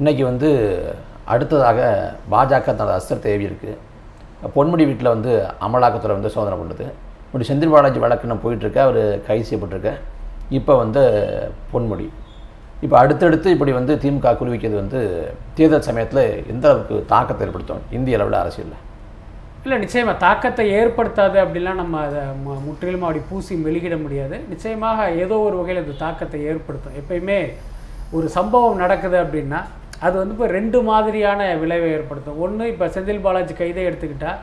இன்றைக்கி வந்து அடுத்ததாக பாஜக தனது அஸ்திரத்தை ஏவி பொன்முடி வீட்டில் வந்து அமலாக்கத்துறை வந்து சோதனை பண்ணுது இப்படி செந்தில் பாலாஜி வழக்குன்னு போயிட்டுருக்க. அவர் கைது செய்யப்பட்டிருக்க. இப்போ வந்து பொன்முடி. இப்போ அடுத்தடுத்து இப்படி வந்து திமுக குழுவிக்கிறது வந்து தேர்தல் சமயத்தில் எந்த அளவுக்கு தாக்கத்தை ஏற்படுத்தும்? இந்திய அளவில் அரசியலில். இல்லை நிச்சயமாக தாக்கத்தை ஏற்படுத்தாது அப்படிலாம் நம்ம அதை முற்றிலும் அப்படி பூசி மெழுகிட முடியாது. நிச்சயமாக ஏதோ ஒரு வகையில் அது தாக்கத்தை ஏற்படுத்தும். எப்பயுமே ஒரு சம்பவம் நடக்குது அப்படின்னா அது வந்து இப்போ ரெண்டு மாதிரியான விளைவை ஏற்படுத்தும். ஒன்று இப்போ செந்தில் பாலாஜி கைதை எடுத்துக்கிட்டால்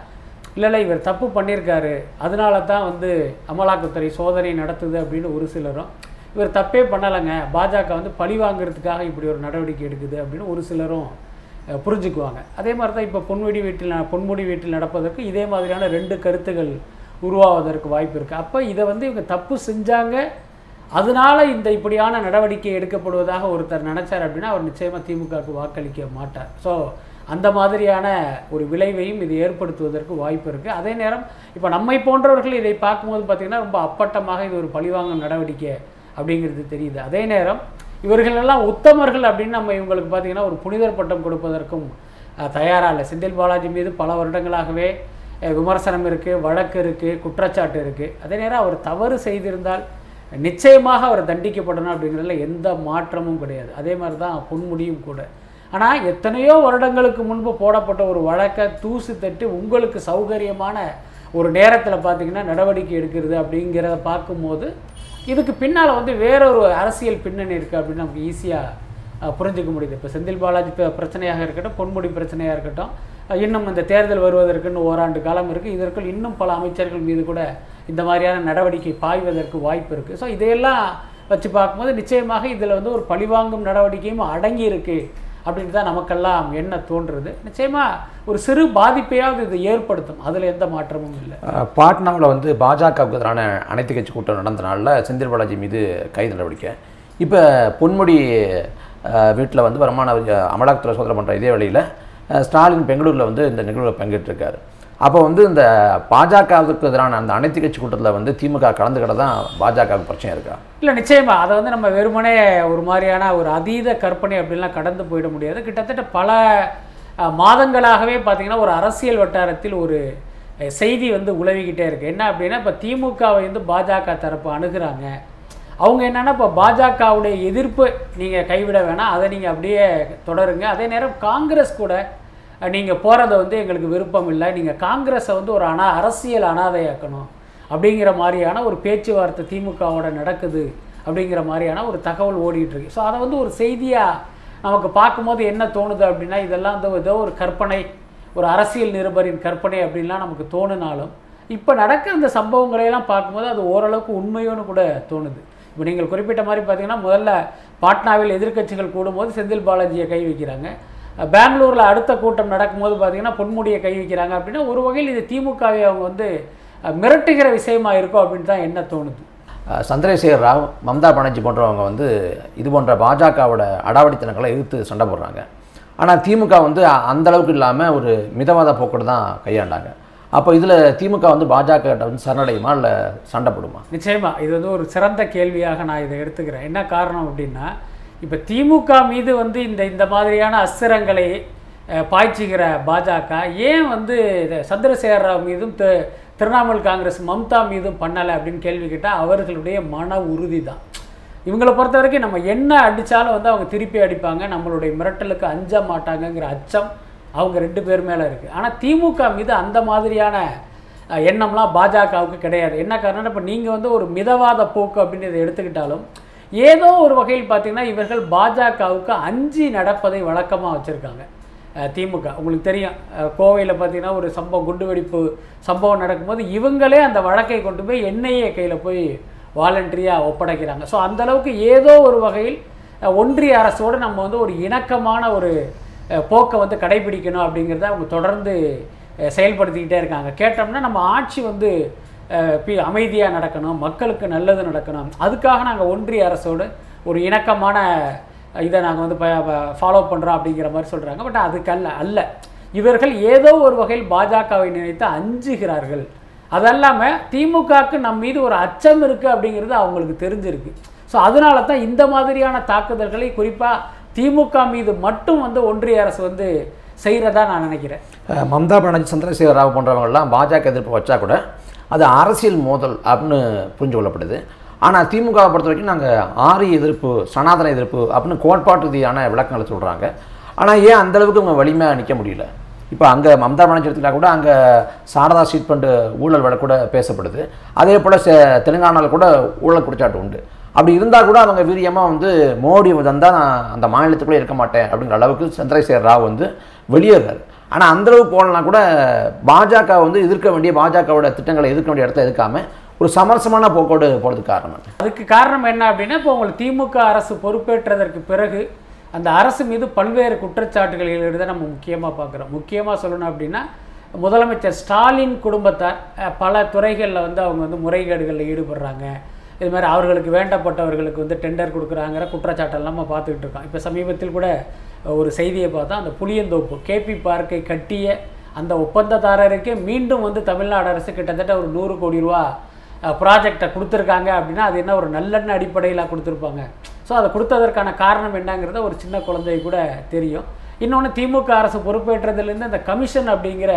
இல்லை இல்லை இவர் தப்பு பண்ணியிருக்காரு. அதனால தான் வந்து அமலாக்கத்துறை சோதனை நடத்துது அப்படின்னு ஒரு சிலரும் இவர் தப்பே பண்ணலைங்க. பாஜக வந்து பழி வாங்குறதுக்காக இப்படி ஒரு நடவடிக்கை எடுக்குது அப்படின்னு ஒரு சிலரும் புரிஞ்சுக்குவாங்க. அதே மாதிரி தான் இப்போ பொன்முடி வீட்டில் பொன்முடி வீட்டில் நடப்பதற்கு இதே மாதிரியான ரெண்டு கருத்துகள் உருவாவதற்கு வாய்ப்பு இருக்குது அப்போ இதை வந்து இவங்க தப்பு செஞ்சாங்க அதனால இந்த இப்படியான நடவடிக்கை எடுக்கப்படுவதாக ஒருத்தர் நினைச்சார் அப்படின்னா அவர் நிச்சயமாக திமுகவுக்கு வாக்களிக்க மாட்டார். ஸோ அந்த மாதிரியான ஒரு விளைவையும் இது ஏற்படுத்துவதற்கு வாய்ப்பு இருக்குது அதே நேரம் இப்போ நம்மை போன்றவர்கள் இதை பார்க்கும்போது பார்த்திங்கன்னா ரொம்ப அப்பட்டமாக இது ஒரு பழிவாங்கும் நடவடிக்கை அப்படிங்கிறது தெரியுது. அதே நேரம் இவர்களெல்லாம் உத்தமர்கள் அப்படின்னு நம்ம இவங்களுக்கு பார்த்திங்கன்னா ஒரு புனிதர் பட்டம் கொடுப்பதற்கும் தயாராக இல்லை. செந்தில் பாலாஜி மீது பல வருடங்களாகவே விமர்சனம் இருக்குது வழக்கு இருக்குது குற்றச்சாட்டு இருக்குது அதே நேரம் அவர் தவறு செய்திருந்தால் நிச்சயமாக அவர் தண்டிக்கப்படணும் அப்படிங்கிறதுல எந்த மாற்றமும் கிடையாது. அதே மாதிரி தான் பொன்முடியும் கூட. ஆனால் எத்தனையோ வருடங்களுக்கு முன்பு போடப்பட்ட ஒரு வழக்கை தூசு தட்டி உங்களுக்கு சௌகரியமான ஒரு நேரத்தில் பார்த்தீங்கன்னா நடவடிக்கை எடுக்கிறது அப்படிங்கிறத பார்க்கும்போது இதுக்கு பின்னால் வந்து வேறொரு அரசியல் பின்னணி இருக்குது அப்படின்னு நமக்கு ஈஸியாக புரிஞ்சுக்க முடியுது. இப்போ செந்தில் பாலாஜி பிரச்சனையாக இருக்கட்டும் பொன்முடி பிரச்சனையாக இருக்கட்டும் இன்னும் இந்த தேர்தல் வருவதற்குன்னு ஓராண்டு காலம் இருக்குது இதற்குள் இன்னும் பல அமைச்சர்கள் மீது கூட இந்த மாதிரியான நடவடிக்கை பாய்வதற்கு வாய்ப்பு இருக்குது ஸோ இதையெல்லாம் வச்சு பார்க்கும்போது நிச்சயமாக இதில் வந்து ஒரு பழிவாங்கும் நடவடிக்கையும் அடங்கி இருக்குது அப்படின்னு தான் நமக்கெல்லாம் என்ன தோன்றுறது. நிச்சயமாக ஒரு சிறு பாதிப்பையாவது இது ஏற்படுத்தும். அதில் எந்த மாற்றமும் இல்லை. பாட்னாவில் வந்து பாஜகவுக்கு எதிரான அனைத்து கட்சி கூட்டம் நடந்த நாளில் செந்தில் பாலாஜி மீது கைது நடவடிக்கை. இப்போ பொன்முடி வீட்டில் வந்து வருமான அமலாக்கத்துறை சோதனை பண்ணுற இதே வழியில் ஸ்டாலின் பெங்களூரில் வந்து இந்த நிகழ்வில் பங்கேற்றிருக்காரு. அப்போ வந்து இந்த பாஜகவுக்கு எதிரான அந்த அனைத்து கட்சி கூட்டத்தில் வந்து திமுக கலந்துக்கிட்ட தான் பாஜகவுக்கு பிரச்சனை இருக்கா? இல்லை நிச்சயமாக அதை வந்து நம்ம வெறுமனே ஒரு மாதிரியான ஒரு அதீத கற்பனை அப்படின்லாம் கடந்து போயிட முடியாது. கிட்டத்தட்ட பல மாதங்களாகவே பார்த்திங்கன்னா ஒரு அரசியல் வட்டாரத்தில் ஒரு செய்தி வந்து உலவிக்கிட்டே இருக்குது என்ன அப்படின்னா இப்போ திமுகவை வந்து பாஜக தரப்பு அணுகிறாங்க. அவங்க என்னென்னா இப்போ பாஜகவுடைய எதிர்ப்பு நீங்கள் கைவிட வேணாம். அதை நீங்கள் அப்படியே தொடருங்க. அதே நேரம் காங்கிரஸ் கூட நீங்கள் போகிறத வந்து எங்களுக்கு விருப்பம் இல்லை. நீங்கள் காங்கிரஸை வந்து ஒரு அனா அரசியல் அனாதையாக்கணும் அப்படிங்கிற மாதிரியான ஒரு பேச்சுவார்த்தை திமுகவோட நடக்குது அப்படிங்கிற மாதிரியான ஒரு தகவல் ஓடிட்டுருக்கு ஸோ அதை வந்து ஒரு செய்தியாக நமக்கு பார்க்கும்போது என்ன தோணுது அப்படின்னா இதெல்லாம் வந்து ஏதோ ஒரு கற்பனை ஒரு அரசியல் நிருபரின் கற்பனை அப்படின்லாம் நமக்கு தோணுனாலும் இப்போ நடக்கிற இந்த சம்பவங்களையெல்லாம் பார்க்கும்போது அது ஓரளவுக்கு உண்மையோன்னு கூட தோணுது. இப்போ நீங்கள் குறிப்பிட்ட மாதிரி பார்த்தீங்கன்னா முதல்ல பாட்னாவில் எதிர்க்கட்சிகள் கூடும்போது செந்தில் பாலாஜியை கை வைக்கிறாங்க. பெங்களூரில் அடுத்த கூட்டம் நடக்கும்போது பார்த்தீங்கன்னா பொன்முடியை கை வைக்கிறாங்க அப்படின்னா ஒரு வகையில் இது திமுகவை அவங்க வந்து மிரட்டுகிற விஷயமா இருக்கும் அப்படின்னு தான் என்ன தோணுது? சந்திரசேகர் ராவ் மம்தா பானர்ஜி போன்றவங்க வந்து இது போன்ற பாஜகவோட அடாவடித்தனங்களை எதிர்த்து சண்டை போடுறாங்க. ஆனால் திமுக வந்து அ- அந்த அளவுக்கு இல்லாமல் ஒரு மிதவாத போக்கோடு தான் கையாண்டாங்க. அப்போ இதில் திமுக வந்து பாஜக வந்து சரணடையுமா இல்லை சண்டை போடுமா? நிச்சயமா இது வந்து ஒரு சிறந்த கேள்வியாக நான் இதை எடுத்துக்கிறேன். என்ன காரணம் அப்படின்னா இப்போ திமுக மீது வந்து இந்த இந்த மாதிரியான அஸ்திரங்களை பாய்ச்சிக்கிற பாய்ச்சுகிற பாஜக ஏன் வந்து இதை சந்திரசேகர ராவ் மீதும் திரிணாமுல் காங்கிரஸ் மம்தா மீதும் பண்ணலை அப்படின்னு கேள்வி கேட்டால் அவர்களுடைய மன உறுதி தான் இவங்களை பொறுத்த வரைக்கும் நம்ம என்ன அடித்தாலும் வந்து அவங்க திருப்பி அடிப்பாங்க. நம்மளுடைய மிரட்டலுக்கு அஞ்ச மாட்டாங்கங்கிற அச்சம் அவங்க ரெண்டு பேர் மேலே இருக்குது ஆனால் திமுக மீது அந்த மாதிரியான எண்ணம்லாம் பாஜகவுக்கு கிடையாது. என்ன காரணம் இப்போ நீங்கள் வந்து ஒரு மிதவாத போக்கு அப்படின்னு இதை எடுத்துக்கிட்டாலும் ஏதோ ஒரு வகையில் பார்த்தீங்கன்னா இவர்கள் பாஜகவுக்கு அஞ்சு நடப்பதை வழக்கமாக வச்சுருக்காங்க. திமுக. உங்களுக்கு தெரியும் கோவையில் பார்த்தீங்கன்னா ஒரு சம்பவம் குண்டுவெடிப்பு சம்பவம் நடக்கும்போது இவங்களே அந்த வழக்கை கொண்டு போய் என்ஐஏ கையில் போய் வாலண்டரியாக ஒப்படைக்கிறாங்க. ஸோ அந்தளவுக்கு ஏதோ ஒரு வகையில் ஒன்றிய அரசோடு நம்ம வந்து ஒரு இணக்கமான ஒரு போக்கை வந்து கடைபிடிக்கணும் அப்படிங்கிறத அவங்க தொடர்ந்து செயல்படுத்திக்கிட்டே இருக்காங்க. கேட்டோம்னா நம்ம ஆட்சி வந்து அமைதியாக நடக்கணும் மக்களுக்கு நல்லது நடக்கணும். அதுக்காக நாங்கள் ஒன்றிய அரசோடு ஒரு இணக்கமான இதை நாங்கள் வந்து ஃபாலோ பண்ணுறோம் அப்படிங்கிற மாதிரி சொல்கிறாங்க பட் அதுக்கல்ல அல்ல. இவர்கள் ஏதோ ஒரு வகையில் பாஜகவை நினைத்து அஞ்சுகிறார்கள். அதல்லாமல் திமுகவுக்கு நம் மீது ஒரு அச்சம் இருக்குது அப்படிங்கிறது அவங்களுக்கு தெரிஞ்சிருக்கு. ஸோ அதனால தான் இந்த மாதிரியான தாக்குதல்களை குறிப்பாக திமுக மீது மட்டும் வந்து ஒன்றிய அரசு வந்து செய்கிறதா நான் நினைக்கிறேன். மம்தா பானர்ஜி சந்திரசேகர் ராவ் போன்றவங்கள்லாம் பாஜக எதிர்ப்பு வச்சா கூட அது அரசியல் மோதல் அப்படின்னு புரிஞ்சு கொள்ளப்படுது ஆனால் திமுகவை பொறுத்த வரைக்கும் நாங்கள் ஆரிய எதிர்ப்பு சனாதன எதிர்ப்பு அப்படின்னு கோட்பாட்டு ரீதியான விளக்கங்களை சொல்கிறாங்க ஆனால் ஏன் அந்த அளவுக்கு அவங்க வலிமையாக நிற்க முடியல? இப்போ அங்கே மம்தா பானர்ஜி எடுத்துக்கிட்டா கூட அங்கே சாரதா ஸ்ட்ரீட் ஊழல் வழக்கு கூட பேசப்படுது. அதே போல் தெலுங்கானாவில் கூட ஊழல் குடிச்சாட்டு உண்டு. அப்படி இருந்தால் கூட அவங்க வீரியமாக வந்து மோடி வந்தால் நான் அந்த மாநிலத்துக்குள்ளே இருக்க மாட்டேன் அப்படிங்கிற அளவுக்கு சந்திரசேகர் ராவ் வந்து வெளியேறாரு. ஆனால் அந்தளவு போகலனா கூட பாஜக வந்து எதிர்க்க வேண்டிய பாஜகவோட திட்டங்களை எதிர்க்க வேண்டிய இடத்த எதுக்காம ஒரு சமரசமான போக்கோடு போகிறதுக்கு காரணம் அதுக்கு காரணம் என்ன அப்படின்னா இப்போ உங்களுக்கு திமுக அரசு பொறுப்பேற்றதற்கு பிறகு அந்த அரசு மீது பல்வேறு குற்றச்சாட்டுகள் எழுத நம்ம முக்கியமாக பார்க்குறோம். முக்கியமாக சொல்லணும் அப்படின்னா முதலமைச்சர் ஸ்டாலின் குடும்பத்தார் பல துறைகளில் வந்து அவங்க வந்து முறைகேடுகளில் ஈடுபடுறாங்க. இது மாதிரி அவர்களுக்கு வேண்டப்பட்டவர்களுக்கு வந்து டெண்டர் கொடுக்குறாங்கிற குற்றச்சாட்டெல்லாம் நம்ம பார்த்துக்கிட்டு இருக்கோம். இப்போ சமீபத்தில் கூட ஒரு செய்தியை பார்த்தா அந்த புளியந்தோப்பு கேபி பார்க்கை கட்டிய அந்த ஒப்பந்ததாரருக்கே மீண்டும் வந்து தமிழ்நாடு அரசு கிட்டத்தட்ட ஒரு நூறு கோடி ரூபா ப்ராஜெக்டை கொடுத்துருக்காங்க அப்படின்னா அது என்ன ஒரு நல்லெண்ண அடிப்படையில் கொடுத்துருப்பாங்க. ஸோ அதை கொடுத்ததற்கான காரணம் என்னங்கிறத ஒரு சின்ன குழந்தை கூட தெரியும். இன்னொன்று திமுக அரசு பொறுப்பேற்றதுலேருந்து அந்த கமிஷன் அப்படிங்கிற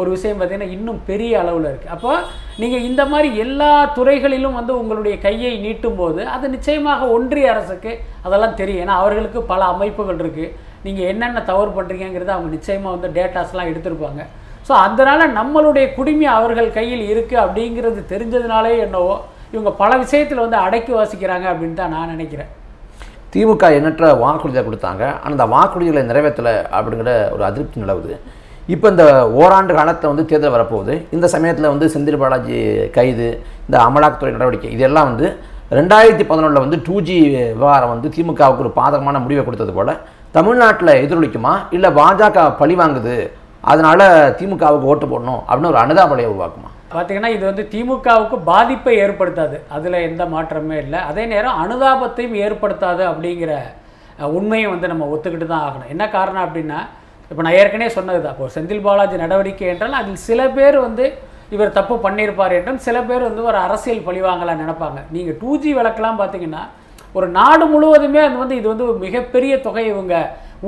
ஒரு விஷயம் பார்த்திங்கன்னா இன்னும் பெரிய அளவில் இருக்குது அப்போ நீங்கள் இந்த மாதிரி எல்லா துறைகளிலும் வந்து உங்களுடைய கையை நீட்டும் போது அது நிச்சயமாக ஒன்றிய அரசுக்கு அதெல்லாம் தெரியும். ஏன்னா அவர்களுக்கு பல அமைப்புகள் இருக்குது நீங்கள் என்னென்ன தவறு பண்ணுறீங்கிறத அவங்க நிச்சயமாக வந்து டேட்டாஸ்லாம் எடுத்திருப்பாங்க. ஸோ அதனால் நம்மளுடைய குடிமை அவர்கள் கையில் இருக்குது அப்படிங்கிறது தெரிஞ்சதுனாலே என்னவோ இவங்க பல விஷயத்தில் வந்து அடக்கி வாசிக்கிறாங்க அப்படின்னு தான் நான் நினைக்கிறேன். திமுக எண்ணற்ற வாக்குறுதியாக கொடுத்தாங்க. ஆனால் அந்த வாக்குறுதிகளை நிறைவேற்றலை அப்படிங்கிற ஒரு அதிருப்தி நிலவுது. இப்போ இந்த ஓராண்டு காலத்தில் வந்து தேர்தல் வரப்போகுது. இந்த சமயத்தில் வந்து செந்தில் பாலாஜி கைது இந்த அமலாக்கத்துறை நடவடிக்கை இதெல்லாம் வந்து ரெண்டாயிரத்தி பதினொன்றில் வந்து டூ ஜி விவகாரம் வந்து திமுகவுக்கு ஒரு பாதகமான முடிவை கொடுத்தது போல் தமிழ்நாட்டில் எதிரொலிக்குமா? இல்லை பாஜக பழி வாங்குது அதனால் திமுகவுக்கு ஓட்டு போடணும் அப்படின்னு ஒரு அனுதாபலையை உருவாக்குமா? பார்த்தீங்கன்னா இது வந்து திமுகவுக்கு பாதிப்பை ஏற்படுத்தாது. அதில் எந்த மாற்றமே இல்லை. அதே நேரம் அனுதாபத்தையும் ஏற்படுத்தாது அப்படிங்கிற உண்மையை வந்து நம்ம ஒத்துக்கிட்டு தான் ஆகணும். என்ன காரணம் அப்படின்னா இப்போ நான் ஏற்கனவே சொன்னது தான் இப்போ செந்தில் பாலாஜி நடவடிக்கை என்றால் அதில் சில பேர் வந்து இவர் தப்பு பண்ணியிருப்பார் என்றும் சில பேர் வந்து ஒரு அரசியல் பழிவாங்கலாம் நினைப்பாங்க. நீங்கள் டூ ஜி விளக்கெல்லாம் பார்த்தீங்கன்னா ஒரு நாடு முழுவதுமே அது வந்து இது வந்து ஒரு மிகப்பெரிய தொகை இவங்க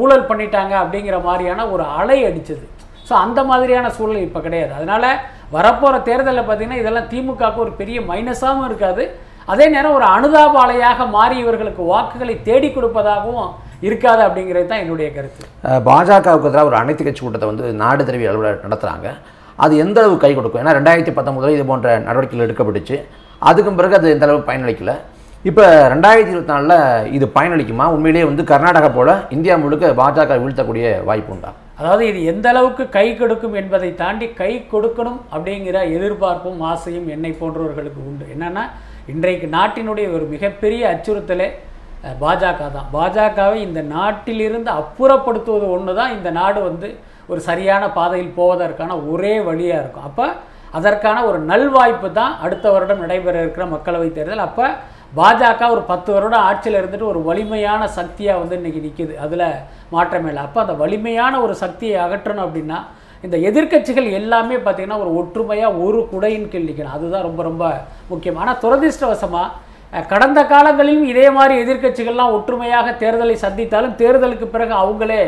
ஊழல் பண்ணிட்டாங்க அப்படிங்கிற மாதிரியான ஒரு அலை அடித்தது ஸோ அந்த மாதிரியான சூழல் இப்போ கிடையாது. அதனால் வரப்போகிற தேர்தலில் பார்த்தீங்கன்னா இதெல்லாம் திமுகவுக்கு ஒரு பெரிய மைனஸாகவும் இருக்காது. அதே நேரம் ஒரு அனுதாபாலையாக மாறி இவர்களுக்கு வாக்குகளை தேடி கொடுப்பதாகவும் இருக்காது அப்படிங்கிறது தான் என்னுடைய கருத்து. பாஜகவுக்கு எதிராக ஒரு அனைத்து கட்சி கூட்டத்தை வந்து நாடு தழுவிய அலுவலர் நடத்துகிறாங்க அது எந்த அளவு கை கொடுக்கும்? ஏன்னா ரெண்டாயிரத்தி பத்தொம்பதுல இது போன்ற நடவடிக்கைகள் எடுக்கப்பட்டுச்சு. அதுக்கும் பிறகு அது எந்த அளவு பயனளிக்கல? இப்போ ரெண்டாயிரத்தி இருபத்தி நாலில் இது பயனளிக்குமா? உண்மையிலேயே வந்து கர்நாடகா போல் இந்தியா முழுக்க பாஜக வீழ்த்தக்கூடிய வாய்ப்பு உண்டா? அதாவது இது எந்த அளவுக்கு கை கொடுக்கும் என்பதை தாண்டி கை கொடுக்கணும் அப்படிங்கிற எதிர்பார்ப்பும் ஆசையும் என்னை போன்றவர்களுக்கு உண்டு. என்னென்னா இன்றைக்கு நாட்டினுடைய ஒரு மிகப்பெரிய அச்சுறுத்தலே பாஜக தான். பாஜகவை இந்த நாட்டிலிருந்து அப்புறப்படுத்துவது ஒன்று தான் இந்த நாடு வந்து ஒரு சரியான பாதையில் போவதற்கான ஒரே வழியாக இருக்கும். அப்போ அதற்கான ஒரு நல்வாய்ப்பு தான் அடுத்த வருடம் நடைபெற இருக்கிற மக்களவைத் தேர்தல். அப்போ பாஜக ஒரு பத்து வருடம் ஆட்சியில் இருந்துட்டு ஒரு வலிமையான சக்தியாக வந்து இன்றைக்கி நிற்கிது அதில் மாற்றமே இல்லை. அப்போ அந்த வலிமையான ஒரு சக்தியை அகற்றணும் அப்படின்னா இந்த எதிர்க்கட்சிகள் எல்லாமே பார்த்திங்கன்னா ஒரு ஒற்றுமையாக ஒரு குடையின் கீழ் நிற்கணும் அதுதான் ரொம்ப ரொம்ப முக்கியம். ஆனால் துரதிர்ஷ்டவசமாக கடந்த காலங்களிலும் இதே மாதிரி எதிர்க்கட்சிகள்லாம் ஒற்றுமையாக தேர்தலை சந்தித்தாலும் தேர்தலுக்கு பிறகு அவங்களே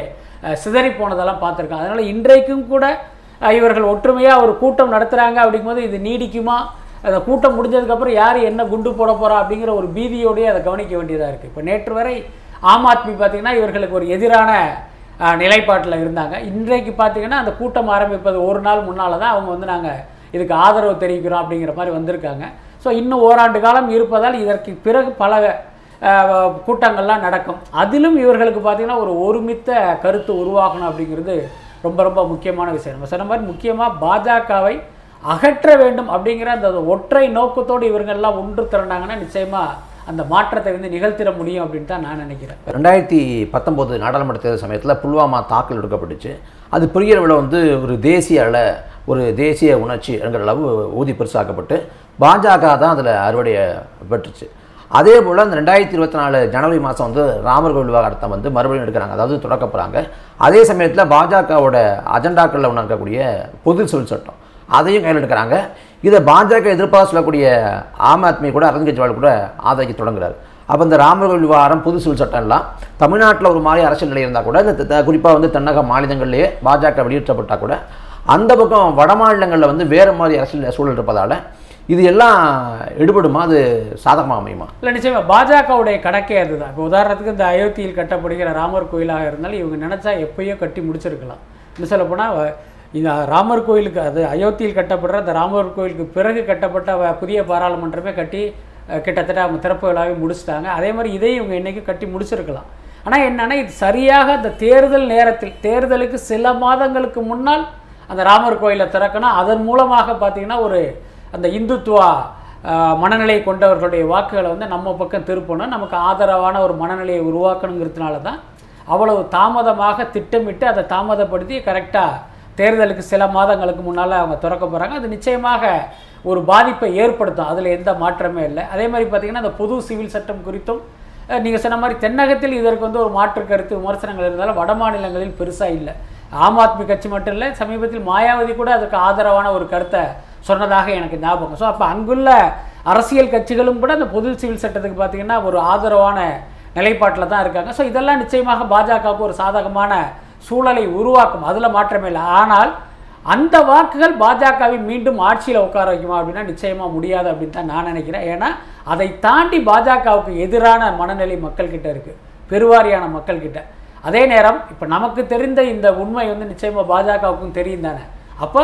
சிதறி போனதெல்லாம் பார்த்துருக்காங்க அதனால் இன்றைக்கும் கூட இவர்கள் ஒற்றுமையாக ஒரு கூட்டம் நடத்துகிறாங்க அப்படிங்கும்போது இது நீடிக்குமா? அந்த கூட்டம் முடிஞ்சதுக்கப்புறம் யார் என்ன குண்டு போட போகிறா அப்படிங்கிற ஒரு பீதியோடயே அதை கவனிக்க வேண்டியதாக இருக்குது இப்போ நேற்று வரை ஆம் ஆத்மி பார்த்திங்கன்னா இவர்களுக்கு ஒரு எதிரான நிலைப்பாட்டில் இருந்தாங்க. இன்றைக்கு பார்த்தீங்கன்னா அந்த கூட்டம் ஆரம்பிப்பது ஒரு நாள் முன்னால் தான் அவங்க வந்து நாங்கள் இதுக்கு ஆதரவு தெரிவிக்கிறோம் அப்படிங்கிற மாதிரி வந்திருக்காங்க. ஸோ இன்னும் ஓராண்டு காலம் இருப்பதால் இதற்கு பிறகு பல கூட்டங்கள்லாம் நடக்கும். அதிலும் இவர்களுக்கு பார்த்திங்கன்னா ஒரு ஒருமித்த கருத்து உருவாகணும் அப்படிங்கிறது ரொம்ப ரொம்ப முக்கியமான விஷயம். நம்ம சொன்ன மாதிரி முக்கியமாக பாஜகவை அகற்ற வேண்டும் அப்படிங்கிற அந்த ஒற்றை நோக்கத்தோடு இவங்கெல்லாம் ஒன்று திரண்டாங்கன்னா நிச்சயமாக அந்த மாற்றத்தை வந்து நிகழ்த்திட முடியும் அப்படின்னு தான் நான் நினைக்கிறேன். ரெண்டாயிரத்தி பத்தொம்போது நாடாளுமன்ற தேர்தல் சமயத்தில் புல்வாமா தாக்கல் எடுக்கப்பட்டுச்சு. அது பெரிய அளவில் வந்து ஒரு தேசிய அள ஒரு தேசிய உணர்ச்சி என்கிற அளவு ஊதி பெருசாக்கப்பட்டு பாஜக தான் அதில் அறுவடையை பெற்றுச்சு. அதே போல் அந்த ரெண்டாயிரத்தி இருபத்தி நாலு ஜனவரி மாதம் வந்து ராமர் கோவில் விவகாரத்தை வந்து மறுபடியும் எடுக்கிறாங்க. அதாவது தொடக்க போகிறாங்க அதே சமயத்தில் பாஜகவோட அஜெண்டாக்களில் ஒன்று இருக்கக்கூடிய பொது சொல் சட்டம். அதையும் கையில் எடுக்கிறாங்க இதை பாஜக எதிர்ப்பாக சொல்லக்கூடிய ஆம் ஆத்மி கூட அரவிந்த் கெஜ்ரிவால் கூட ஆதரிக்க தொடங்குறாரு. அப்போ இந்த ராமர் கோவில் விவகாரம் புது சிவில் சட்டம்லாம் தமிழ்நாட்டில் ஒரு மாதிரி அரசியல் நிலை இருந்தால் கூட இந்த குறிப்பாக வந்து தென்னக மாநிலங்கள்லேயே பாஜக வெளியேற்றப்பட்டால் கூட அந்த பக்கம் வட மாநிலங்களில் வந்து வேறு மாதிரி அரசியல் சூழல் இருப்பதால் இது எல்லாம் எடுபடுமா? அது சாதகமாக அமையுமா? இல்லை நிச்சயமா. பாஜகவுடைய கணக்கே அதுதான். இப்போ உதாரணத்துக்கு இந்த அயோத்தியில் கட்டப்படுகிற ராமர் கோயிலாக இருந்தாலும் இவங்க நினச்சா எப்பயோ கட்டி முடிச்சிருக்கலாம். இன்னும் சொல்ல போனால் இந்த ராமர் கோயிலுக்கு அது அயோத்தியில் கட்டப்படுற அந்த ராமர் கோயிலுக்கு பிறகு கட்டப்பட்ட புதிய பாராளுமன்றமே கட்டி கிட்டத்தட்ட அவங்க திறப்பு விழாவை முடிச்சிட்டாங்க. அதே மாதிரி இதையும் இவங்க என்றைக்கும் கட்டி முடிச்சிருக்கலாம். ஆனால் என்னென்னா இது சரியாக அந்த தேர்தல் நேரத்தில் தேர்தலுக்கு சில மாதங்களுக்கு முன்னால் அந்த ராமர் கோயிலை திறக்கணும். அதன் மூலமாக பார்த்தீங்கன்னா ஒரு அந்த இந்துத்துவா மனநிலை கொண்டவர்களுடைய வாக்குகளை வந்து நம்ம பக்கம் திருப்பணும். நமக்கு ஆதரவான ஒரு மனநிலையை உருவாக்கணுங்கிறதுனால தான் அவ்வளவு தாமதமாக திட்டமிட்டு அதை தாமதப்படுத்தி கரெக்டாக தேர்தலுக்கு சில மாதங்களுக்கு முன்னால் அவங்க திறக்க போகிறாங்க அது நிச்சயமாக ஒரு பாதிப்பை ஏற்படுத்தும். அதில் எந்த மாற்றமே இல்லை. அதே மாதிரி பார்த்தீங்கன்னா அந்த பொது சிவில் சட்டம் குறித்தும் நீங்கள் சொன்ன மாதிரி தென்னகத்தில் இதற்கு வந்து ஒரு மாற்று கருத்து விமர்சனங்கள் இருந்தாலும் வட மாநிலங்களில் பெருசாக இல்லை. ஆம் ஆத்மி கட்சி மட்டும் இல்லை சமீபத்தில் மாயாவதி கூட அதுக்கு ஆதரவான ஒரு கருத்தை சொன்னதாக எனக்கு ஞாபகம். ஸோ அப்போ அங்குள்ள அரசியல் கட்சிகளும் கூட அந்த பொது சிவில் சட்டத்துக்கு பார்த்தீங்கன்னா ஒரு ஆதரவான நிலைப்பாட்டில் தான் இருக்காங்க. ஸோ இதெல்லாம் நிச்சயமாக பாஜகவுக்கு ஒரு சாதகமான சூழலை உருவாக்கும். அதில் மாற்றமே இல்லை. ஆனால் அந்த வாக்குகள் பாஜகவை மீண்டும் ஆட்சியில் உட்கார வைக்குமா அப்படின்னா நிச்சயமாக முடியாது அப்படின்னு தான் நான் நினைக்கிறேன். ஏன்னா அதை தாண்டி பாஜகவுக்கு எதிரான மனநிலை மக்கள்கிட்ட இருக்குது பெருவாரியான மக்கள்கிட்ட. அதே நேரம் இப்போ நமக்கு தெரிந்த இந்த உண்மை வந்து நிச்சயமாக பாஜகவுக்கும் தெரியும் தானே. அப்போ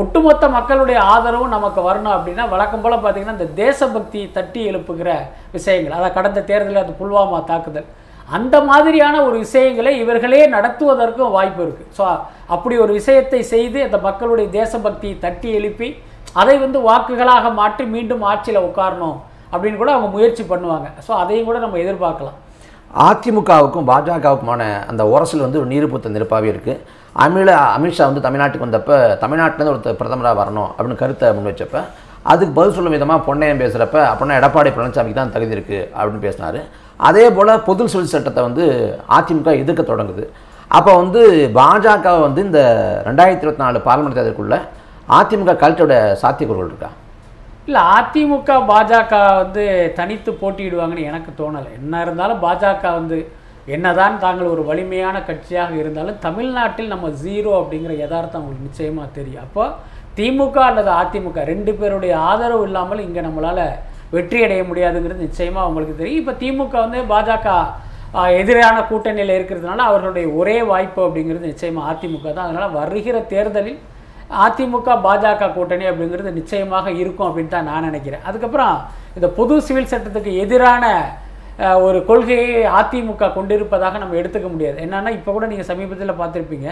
ஒட்டுமொத்த மக்களுடைய ஆதரவும் நமக்கு வரணும் அப்படின்னா வழக்கம் போல் பார்த்தீங்கன்னா இந்த தேசபக்தி தட்டி எழுப்புகிற விஷயங்கள் அதை கடந்த தேர்தலில் அந்த புல்வாமா தாக்குதல் அந்த மாதிரியான ஒரு விஷயங்களை இவர்களே நடத்துவதற்கும் வாய்ப்பு இருக்குது ஸோ அப்படி ஒரு விஷயத்தை செய்து அந்த மக்களுடைய தேசபக்தியை தட்டி எழுப்பி அதை வந்து வாக்குகளாக மாற்றி மீண்டும் ஆட்சியில் உட்காரணும் அப்படின்னு கூட அவங்க முயற்சி பண்ணுவாங்க. ஸோ அதையும் கூட நம்ம எதிர்பார்க்கலாம். அதிமுகவுக்கும் பாஜகவுக்குமான அந்த உரசல் வந்து ஒரு நீருப்புத்த நெருப்பாகவே இருக்குது அமில அமித்ஷா வந்து தமிழ்நாட்டுக்கு வந்தப்போ தமிழ்நாட்டிலேருந்து ஒருத்தர் பிரதமராக வரணும் அப்படின்னு கருத்தை முன் வச்சப்ப அதுக்கு பதில் சொல்லும் விதமாக பொன்னையன் பேசுகிறப்ப அப்படின்னா எடப்பாடி பழனிசாமிக்கு தான் தகுதி இருக்குது அப்படின்னு பேசினார். அதே போல் பொது சிவில் சட்டத்தை வந்து அதிமுக எதிர்க்க தொடங்குது. அப்போ வந்து பாஜக வந்து இந்த ரெண்டாயிரத்தி இருபத்தி நாலு பார்லிமெண்ட் தேர்தலுக்குள்ளே அதிமுக கல்ட்டோட சாத்தியக்கூறுகள் இருக்கா? இல்லை அதிமுக பாஜக வந்து தனித்து போட்டியிடுவாங்கன்னு எனக்கு தோணலை. என்ன இருந்தாலும் பாஜக வந்து என்னதான் தாங்கள் ஒரு வலிமையான கட்சியாக இருந்தாலும் தமிழ்நாட்டில் நம்ம ஜீரோ அப்படிங்கிற யதார்த்தம் அவங்களுக்கு நிச்சயமாக தெரியும். அப்போ திமுக அல்லது அதிமுக ரெண்டு பேருடைய ஆதரவு இல்லாமல் இங்கே நம்மளால் வெற்றி அடைய முடியாதுங்கிறது நிச்சயமாக அவங்களுக்கு தெரியும். இப்போ திமுக வந்து பாஜக எதிரான கூட்டணியில் இருக்கிறதுனால அவர்களுடைய ஒரே வாய்ப்பு அப்படிங்கிறது நிச்சயமாக அதிமுக தான். அதனால் வருகிற தேர்தலில் அதிமுக பாஜக கூட்டணி அப்படிங்கிறது நிச்சயமாக இருக்கும் அப்படின்னு தான் நான் நினைக்கிறேன். அதுக்கப்புறம் இந்த பொது சிவில் சட்டத்துக்கு எதிரான ஒரு கொள்கையை அதிமுக கொண்டிருப்பதாக நம்ம எடுத்துக்க முடியாது. என்னென்னா இப்போ கூட நீங்கள் சமீபத்தில் பார்த்துருப்பீங்க.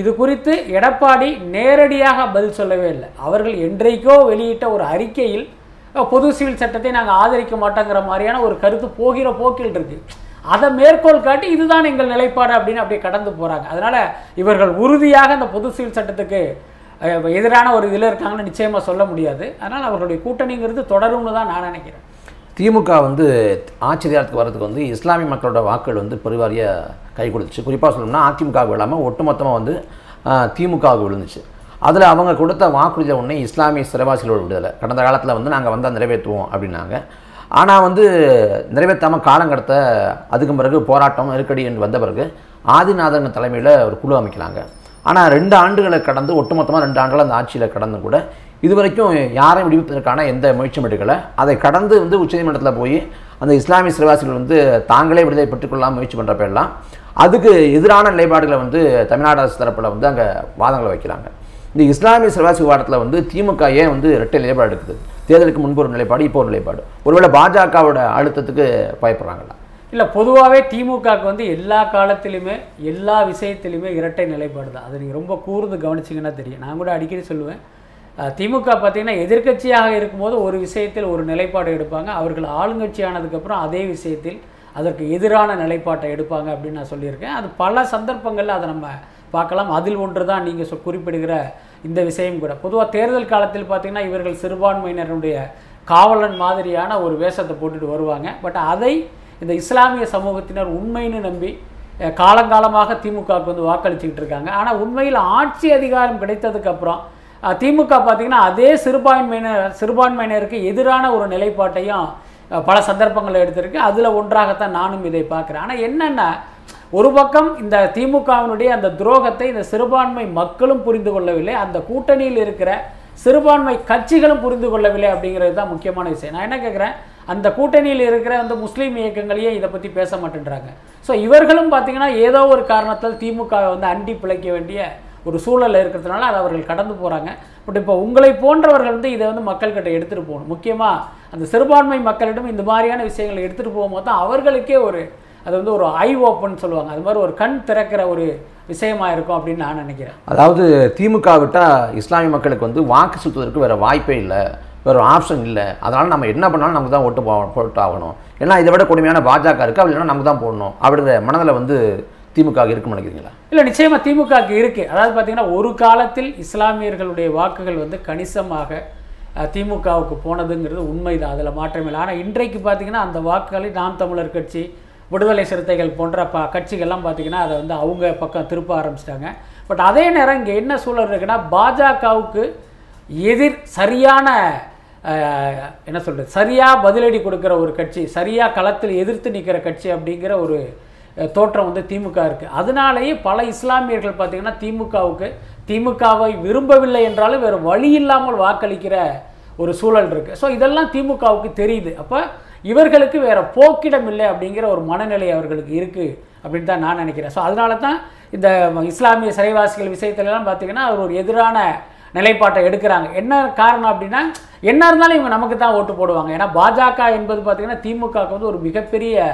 இது குறித்து எடப்பாடி நேரடியாக பதில் சொல்லவே இல்லை. அவர்கள் என்றைக்கோ வெளியிட்ட ஒரு அறிக்கையில் பொது சிவில் சட்டத்தை நாங்கள் ஆதரிக்க மாட்டோங்கிற மாதிரியான ஒரு கருத்து போகிற போக்கில் இருக்கு. அதை மேற்கோள் காட்டி இதுதான் எங்கள் நிலைப்பாடு அப்படின்னு அப்படியே கடந்து போகிறாங்க அதனால் இவர்கள் உறுதியாக அந்த பொது சிவில் சட்டத்துக்கு எதிரான ஒரு இதில் இருக்காங்கன்னு நிச்சயமாக சொல்ல முடியாது. அதனால் அவர்களுடைய கூட்டணிங்கிறது தொடரும்னு தான் நான் நினைக்கிறேன். திமுக வந்து ஆச்சரியத்துக்கு வரதுக்கு வர்றதுக்கு வந்து இஸ்லாமிய மக்களோட வாக்குகள் வந்து பெருவாரியாக கை கொடுத்துச்சு. குறிப்பாக சொல்லணும்னா அதிமுக விழாமல் ஒட்டுமொத்தமாக வந்து திமுக திமுகவுக்கு விழுந்துச்சு. அதில் அவங்க கொடுத்த வாக்குறுதியை ஒன்று இஸ்லாமிய சிறைவாசிகளோட விடுதலை. கடந்த காலத்தில் வந்து நாங்கள் வந்தால் நிறைவேற்றுவோம் அப்படின்னாங்க. ஆனால் வந்து நிறைவேற்றாமல் காலம் கடத்த அதுக்கு பிறகு போராட்டம் நெருக்கடி என்று வந்த பிறகு ஆதிநாதன் தலைமையில் ஒரு குழு அமைக்கலாங்க. ஆனால் ரெண்டு ஆண்டுகளை கடந்து ஒட்டுமொத்தமாக ரெண்டு ஆண்டுகள் அந்த ஆட்சியில் கடந்து கூட இதுவரைக்கும் யாரையும் விடுவிப்பதற்கான எந்த முயற்சியும் எடுக்கலை. அதை கடந்து வந்து உச்சநீதிமன்றத்தில் போய் அந்த இஸ்லாமிய சிறைவாசிகள் வந்து தாங்களே விடுதலை பெற்றுக்கொள்ளலாம் முயற்சி பண்ணுறப்ப எல்லாம் அதுக்கு எதிரான நிலைப்பாடுகளை வந்து தமிழ்நாடு அரசு தரப்பில் வந்து அங்கே வாதங்களை வைக்கிறாங்க இந்த இஸ்லாமிய சிறைவாசி வாரத்தில் வந்து திமுக ஏன் வந்து இரட்டை நிலைப்பாடு எடுக்குது? தேர்தலுக்கு முன்பு ஒரு நிலைப்பாடு இப்போ ஒரு நிலைப்பாடு. ஒருவேளை பாஜகவோட அழுத்தத்துக்கு பயப்படுறாங்களா? இல்லை பொதுவாகவே திமுகவுக்கு வந்து எல்லா காலத்திலுமே எல்லா விஷயத்திலுமே இரட்டை நிலைப்பாடு தான். அதை நீங்கள் ரொம்ப கூர்ந்து கவனிச்சிங்கன்னா தெரியும். நான் கூட அடிக்கடி சொல்லுவேன். திமுக பார்த்திங்கன்னா எதிர்க்கட்சியாக இருக்கும்போது ஒரு விஷயத்தில் ஒரு நிலைப்பாடு எடுப்பாங்க. அவர்கள் ஆளுங்கட்சி ஆனதுக்கப்புறம் அதே விஷயத்தில் அதற்கு எதிரான நிலைப்பாட்டை எடுப்பாங்க அப்படின்னு நான் சொல்லியிருக்கேன். அது பல சந்தர்ப்பங்களில் அதை நம்ம பார்க்கலாம். அதில் ஒன்று தான் நீங்கள் சொ குறிப்பிடுகிற இந்த விஷயம் கூட. பொதுவாக தேர்தல் காலத்தில் பார்த்தீங்கன்னா இவர்கள் சிறுபான்மையினருடைய காவலன் மாதிரியான ஒரு வேஷத்தை போட்டுட்டு வருவாங்க. பட் அதை இந்த இஸ்லாமிய சமூகத்தினர் உண்மைன்னு நம்பி காலங்காலமாக திமுகவுக்கு வந்து வாக்களிச்சுக்கிட்டு இருக்காங்க. ஆனால் உண்மையில் ஆட்சி அதிகாரம் கிடைத்ததுக்கப்புறம் திமுக பார்த்திங்கன்னா அதே சிறுபான்மையினர் சிறுபான்மையினருக்கு எதிரான ஒரு நிலைப்பாட்டையும் பல சந்தர்ப்பங்களை எடுத்திருக்கு. அதில் ஒன்றாகத்தான் நானும் இதை பார்க்குறேன். ஆனால் என்னென்னா ஒரு பக்கம் இந்த திமுகவினுடைய அந்த துரோகத்தை இந்த சிறுபான்மை மக்களும் புரிந்து கொள்ளவில்லை அந்த கூட்டணியில் இருக்கிற சிறுபான்மை கட்சிகளும் புரிந்து கொள்ளவில்லை அப்படிங்கிறது தான் முக்கியமான விஷயம். நான் என்ன கேட்குறேன் அந்த கூட்டணியில் இருக்கிற அந்த முஸ்லீம் இயக்கங்களையே இதை பற்றி பேச மாட்டேன்றாங்க. ஸோ இவர்களும் பார்த்தீங்கன்னா ஏதோ ஒரு காரணத்தால் திமுகவை வந்து அண்டி பிழைக்க வேண்டிய ஒரு சூழல் இருக்கிறதுனால அதை அவர்கள் கடந்து போகிறாங்க பட் இப்போ உங்களை போன்றவர்கள் வந்து இதை வந்து மக்கள்கிட்ட எடுத்துகிட்டு போகணும். முக்கியமாக அந்த சிறுபான்மை மக்களிடம் இந்த மாதிரியான விஷயங்களை எடுத்துகிட்டு போகும்போது தான் அவர்களுக்கே ஒரு அது வந்து ஒரு ஐ ஓப்பன் சொல்லுவாங்க. அது மாதிரி ஒரு கண் திறக்கிற ஒரு விஷயமா இருக்கும் அப்படின்னு நான் நினைக்கிறேன். அதாவது திமுக விட்டால் இஸ்லாமிய மக்களுக்கு வந்து வாக்கு செலுத்துவதற்கு வேறு வாய்ப்பே இல்லை. வேறு ஆப்ஷன் இல்லை. அதனால் நம்ம என்ன பண்ணாலும் நமக்கு தான் ஓட்டு போ போட்டு ஆகணும் ஏன்னா இதை விட கொடுமையான பாஜக இருக்குது அப்படி இல்லைன்னா நமக்கு தான் போடணும். அப்படிங்கிற மனதில் வந்து திமுக இருக்குன்னு நினைக்கிறீங்களா? இல்லை நிச்சயமா திமுகவுக்கு இருக்கு. அதாவது பார்த்தீங்கன்னா ஒரு காலத்தில் இஸ்லாமியர்களுடைய வாக்குகள் வந்து கணிசமாக திமுகவுக்கு போனதுங்கிறது உண்மைதான். அதில் மாற்றமில்லை. ஆனால் இன்றைக்கு பார்த்தீங்கன்னா அந்த வாக்குகளை நாம் தமிழர் கட்சி விடுதலை சிறுத்தைகள் போன்ற ப கட்சிகள்லாம் பார்த்திங்கன்னா அதை வந்து அவங்க பக்கம் திருப்ப ஆரம்பிச்சிட்டாங்க. பட் அதே நேரம் இங்கே என்ன சூழல் இருக்குன்னா பாஜகவுக்கு எதிர் சரியான என்ன சொல்கிறது சரியாக பதிலடி கொடுக்குற ஒரு கட்சி சரியாக களத்தில் எதிர்த்து நிற்கிற கட்சி அப்படிங்கிற ஒரு தோற்றம் வந்து திமுக இருக்குது அதனாலேயே பல இஸ்லாமியர்கள் பார்த்தீங்கன்னா திமுகவுக்கு திமுகவை விரும்பவில்லை என்றாலும் வேறு வழி இல்லாமல் வாக்களிக்கிற ஒரு சூழல் இருக்குது ஸோ இதெல்லாம் திமுகவுக்கு தெரியுது. அப்போ இவர்களுக்கு வேறு போக்கிடம் இல்லை அப்படிங்கிற ஒரு மனநிலை அவர்களுக்கு இருக்குது அப்படின்னு தான் நான் நினைக்கிறேன். ஸோ அதனால தான் இந்த இஸ்லாமிய சிறைவாசிகள் விஷயத்துலலாம் பார்த்தீங்கன்னா அவர் ஒரு எதிரான நிலைப்பாட்டை எடுக்கிறாங்க. என்ன காரணம் அப்படின்னா என்ன இருந்தாலும் இவங்க நமக்கு தான் ஓட்டு போடுவாங்க. ஏன்னா பாஜக என்பது பார்த்தீங்கன்னா திமுகவுக்கு வந்து ஒரு மிகப்பெரிய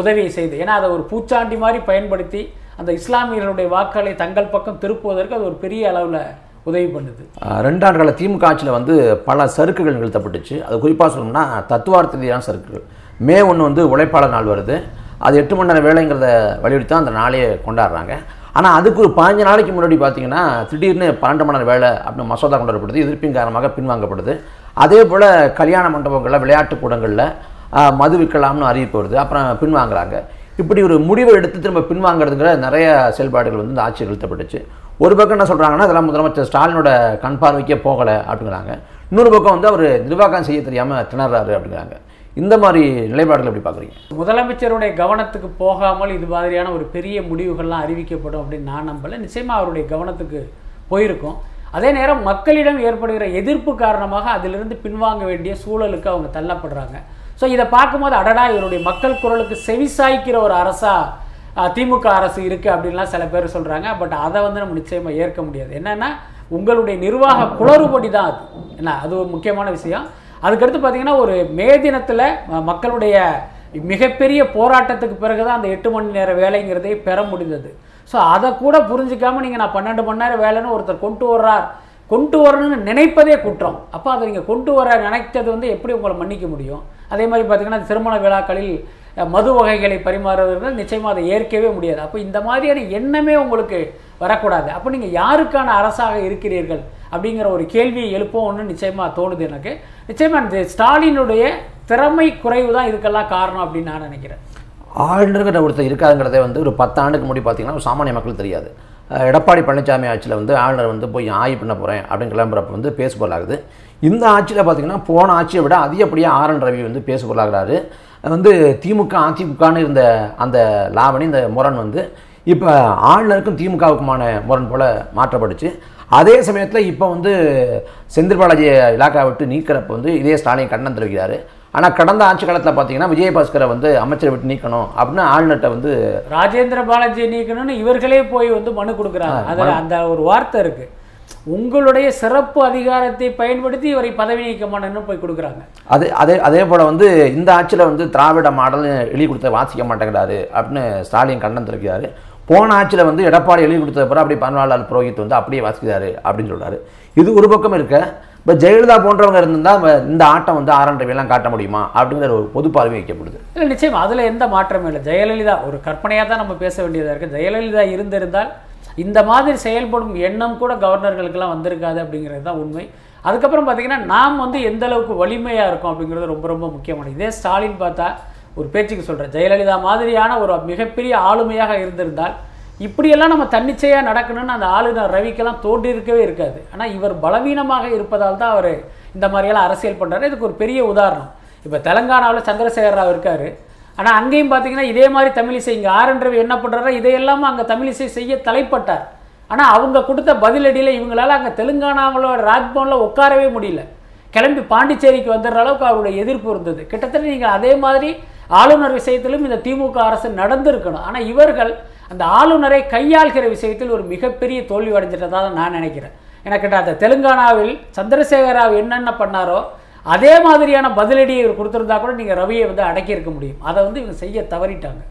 உதவியை செய்து ஏன்னா அதை ஒரு பூச்சாண்டி மாதிரி பயன்படுத்தி அந்த இஸ்லாமியர்களுடைய வாக்குகளை தங்கள் பக்கம் திருப்புவதற்கு அது ஒரு பெரிய அளவில் உதவி பண்ணுது. ஆஹ் ரெண்டாண்டு கால திமுக ஆட்சியில் வந்து பல சறுக்குகள் நிகழ்த்தப்பட்டுச்சு. அது குறிப்பாக சொல்லணும்னா தத்துவார்த்த ரீதியான சறுக்குகள். மே ஒன்று வந்து உழைப்பாளர் நாள் வருது. அது எட்டு மணி நேரம் வேலைங்கிறத வலியுறுத்தி தான் அந்த நாளையே கொண்டாடுறாங்க. ஆனால் அதுக்கு ஒரு பதினஞ்சு நாளைக்கு முன்னாடி பார்த்தீங்கன்னா திடீர்னு பன்னெண்டு மணி நேரம் வேலை அப்படின்னு மசோதா கொண்டு வரப்படுது. எதிர்ப்பின் காரணமாக பின்வாங்கப்படுது. அதே போல் கல்யாண மண்டபங்களில் விளையாட்டு கூடங்களில் மது விற்கலாம்னு அறிவிப்பு வருது. அப்புறம் பின்வாங்குறாங்க. இப்படி ஒரு முடிவை எடுத்து திரும்ப பின்வாங்கிறதுங்கிற நிறைய செயல்பாடுகள் வந்து இந்த ஆட்சி நிறுத்தப்பட்டுச்சு. ஒரு பக்கம் என்ன சொல்கிறாங்கன்னா அதெல்லாம் முதலமைச்சர் ஸ்டாலினோட கண் பார்வைக்கே போகலை அப்படிங்கிறாங்க. இன்னொரு பக்கம் வந்து அவர் நிர்வாகம் செய்ய தெரியாமல் திணறாரு அப்படிங்கிறாங்க. இந்த மாதிரி நிலைப்பாடுகள் எப்படி பார்க்குறீங்க? முதலமைச்சருடைய கவனத்துக்கு போகாமல் இது மாதிரியான ஒரு பெரிய முடிவுகள்லாம் அறிவிக்கப்படும் அப்படின்னு நான் நம்பலை. நிச்சயமாக அவருடைய கவனத்துக்கு போயிருக்கும். அதே நேரம் மக்களிடம் ஏற்படுகிற எதிர்ப்பு காரணமாக அதிலிருந்து பின்வாங்க வேண்டிய சூழலுக்கு அவங்க தள்ளப்படுறாங்க. ஸோ இதை பார்க்கும்போது அடடா இவருடைய மக்கள் குரலுக்கு செவிசாய்க்கிற ஒரு அரசா திமுக அரசு இருக்குது அப்படின்லாம் சில பேர் சொல்கிறாங்க பட் அதை வந்து நம்ம நிச்சயமாக ஏற்க முடியாது. என்னென்னா உங்களுடைய நிர்வாக குளறுபடி தான் அது. என்ன அது ஒரு முக்கியமான விஷயம். அதுக்கடுத்து பார்த்தீங்கன்னா ஒரு மே தினத்தில் மக்களுடைய மிகப்பெரிய போராட்டத்துக்கு பிறகு தான் அந்த எட்டு மணி நேர வேலைங்கிறதே பெற முடிந்தது. ஸோ அதை கூட புரிஞ்சுக்காம நீங்கள் நான் பன்னெண்டு மணி நேரம் வேலைன்னு ஒருத்தர் கொண்டு வர்றார். கொண்டு வரணும்னு நினைப்பதே குற்றம். அப்போ அதை நீங்கள் கொண்டு வர நினைத்தது வந்து எப்படி உங்களை மன்னிக்க முடியும்? அதே மாதிரி பார்த்தீங்கன்னா திருமண விழாக்களில் மது வகைகளை பரிமாறுவதற்கு நிச்சயமாக அதை ஏற்கவே முடியாது. அப்போ இந்த மாதிரியான எண்ணமே உங்களுக்கு வரக்கூடாது. அப்போ நீங்கள் யாருக்கான அரசாக இருக்கிறீர்கள் அப்படிங்கிற ஒரு கேள்வியை எழுப்போம் ஒன்று நிச்சயமாக தோணுது எனக்கு. நிச்சயமாக இந்த ஸ்டாலினுடைய திறமை குறைவு தான் இதுக்கெல்லாம் காரணம் அப்படின்னு நான் நினைக்கிறேன். ஆளுநர்கிட்ட ஒருத்தர் இருக்காதுங்கிறதே வந்து ஒரு பத்து ஆண்டுக்கு முன்னாடி பார்த்தீங்கன்னா ஒரு சாமானிய மக்கள் தெரியாது. எடப்பாடி பழனிசாமி ஆட்சியில் வந்து ஆளுநர் வந்து போய் ஆய்வு பண்ண போகிறேன் அப்படின்னு கிளம்புறப்ப வந்து பேசுபொருளாகுது இந்த ஆட்சியில் பார்த்தீங்கன்னா போன ஆட்சியை விட அதிகப்படியாக ஆர் என் ரவி வந்து பேசுபொருளாகிறாரு வந்து திமுக அதிமுகன்னு இருந்த அந்த லாவணி இந்த முரண் வந்து இப்போ ஆளுநருக்கும் திமுகவுக்குமான முரண் போல் மாற்றப்பட்டுச்சு. அதே சமயத்தில் இப்போ வந்து செந்தில் பாலாஜி இலாக்கா விட்டு நீக்கிறப்ப வந்து இதே ஸ்டாலின் கண்டனம் தெரிவிக்கிறாரு. ஆனால் கடந்த ஆட்சி காலத்தில் பார்த்தீங்கன்னா விஜயபாஸ்கரை வந்து அமைச்சரை விட்டு நீக்கணும் அப்படின்னு ஆளுநர்கிட்ட வந்து ராஜேந்திர பாலாஜி நீக்கணும்னு இவர்களே போய் வந்து மனு கொடுக்குறாங்க. அதில் அந்த ஒரு வார்த்தை இருக்கு. உங்களுடைய சிறப்பு அதிகாரத்தை பயன்படுத்தி இவரை பதவி நீக்க மாட்டேன்னு போய் கொடுக்குறாங்க. அதே அதே அதே போல் வந்து இந்த ஆட்சியில் வந்து திராவிட மாடல் எழுதி கொடுத்த வாசிக்க மாட்டேங்கிறாரு அப்படின்னு ஸ்டாலின் கண்டனம் தெரிவிக்கிறாரு. போன ஆட்சியில் வந்து எடப்பாடி எழுதி கொடுத்த பிறகு அப்படியே பதினாலாள் புரோஹித் வந்து அப்படியே வாசிக்கிறாரு அப்படின்னு சொல்றாரு. இது ஒரு பக்கம் இருக்க இப்போ ஜெயலலிதா போன்றவங்க இருந்தால் இந்த ஆட்டம் வந்து ஆர் காட்ட முடியுமா? அப்படிங்கிற ஒரு பொது பார்வை வைக்கப்படுது. இல்லை நிச்சயம் அதில் எந்த மாற்றமும் இல்லை. ஜெயலலிதா ஒரு கற்பனையாக தான் நம்ம பேச வேண்டியதாக இருக்குது ஜெயலலிதா இருந்திருந்தால் இந்த மாதிரி செயல்படும் எண்ணம் கூட கவர்னர்களுக்கெல்லாம் வந்திருக்காது அப்படிங்கிறது தான் உண்மை. அதுக்கப்புறம் பார்த்தீங்கன்னா நாம் வந்து எந்த அளவுக்கு வலிமையாக இருக்கோம் அப்படிங்கிறது ரொம்ப ரொம்ப முக்கியமானது. இதே ஸ்டாலின் பார்த்தா ஒரு பேச்சுக்கு சொல்கிறேன் ஜெயலலிதா மாதிரியான ஒரு மிகப்பெரிய ஆளுமையாக இருந்திருந்தால் இப்படியெல்லாம் நம்ம தன்னிச்சையாக நடக்கணும்னு அந்த ஆளுநர் ரவிக்கெல்லாம் தோன்றி இருக்கவே இருக்காது. ஆனால் இவர் பலவீனமாக இருப்பதால் தான் அவர் இந்த மாதிரியெல்லாம் அரசியல் பண்ணுறாரு இதுக்கு ஒரு பெரிய உதாரணம். இப்போ தெலங்கானாவில் சந்திரசேகர ராவ் இருக்கார். ஆனால் அங்கேயும் பார்த்தீங்கன்னா இதே மாதிரி தமிழிசை இங்கே ஆர் ரவி என்ன பண்ணுறாரோ இதையெல்லாம் அங்கே தமிழிசை செய்ய தலைப்பட்டார். ஆனால் அவங்க கொடுத்த பதிலடியில் இவங்களால் அங்கே தெலுங்கானாவில் ராஜ்பவனில் உட்காரவே முடியல. கிளம்பி பாண்டிச்சேரிக்கு வந்துடுற அளவுக்கு அவருடைய எதிர்ப்பு இருந்தது. கிட்டத்தட்ட நீங்கள் அதே மாதிரி ஆளுநர் விஷயத்திலும் இந்த திமுக அரசு நடந்திருக்கணும். ஆனால் இவர்கள் அந்த ஆளுநரை கையாள்கிற விஷயத்தில் ஒரு மிகப்பெரிய தோல்வி அடைஞ்சிட்டதாக தான் நான் நினைக்கிறேன். எனக்கு அந்த தெலுங்கானாவில் சந்திரசேகராவ் என்னென்ன பண்ணாரோ அதே மாதிரியான பதிலடியை இவர் கொடுத்துருந்தா கூட நீங்கள் ரவியை வந்து அடக்கியிருக்க முடியும். அதை வந்து இவங்க செய்ய தவறிட்டாங்க.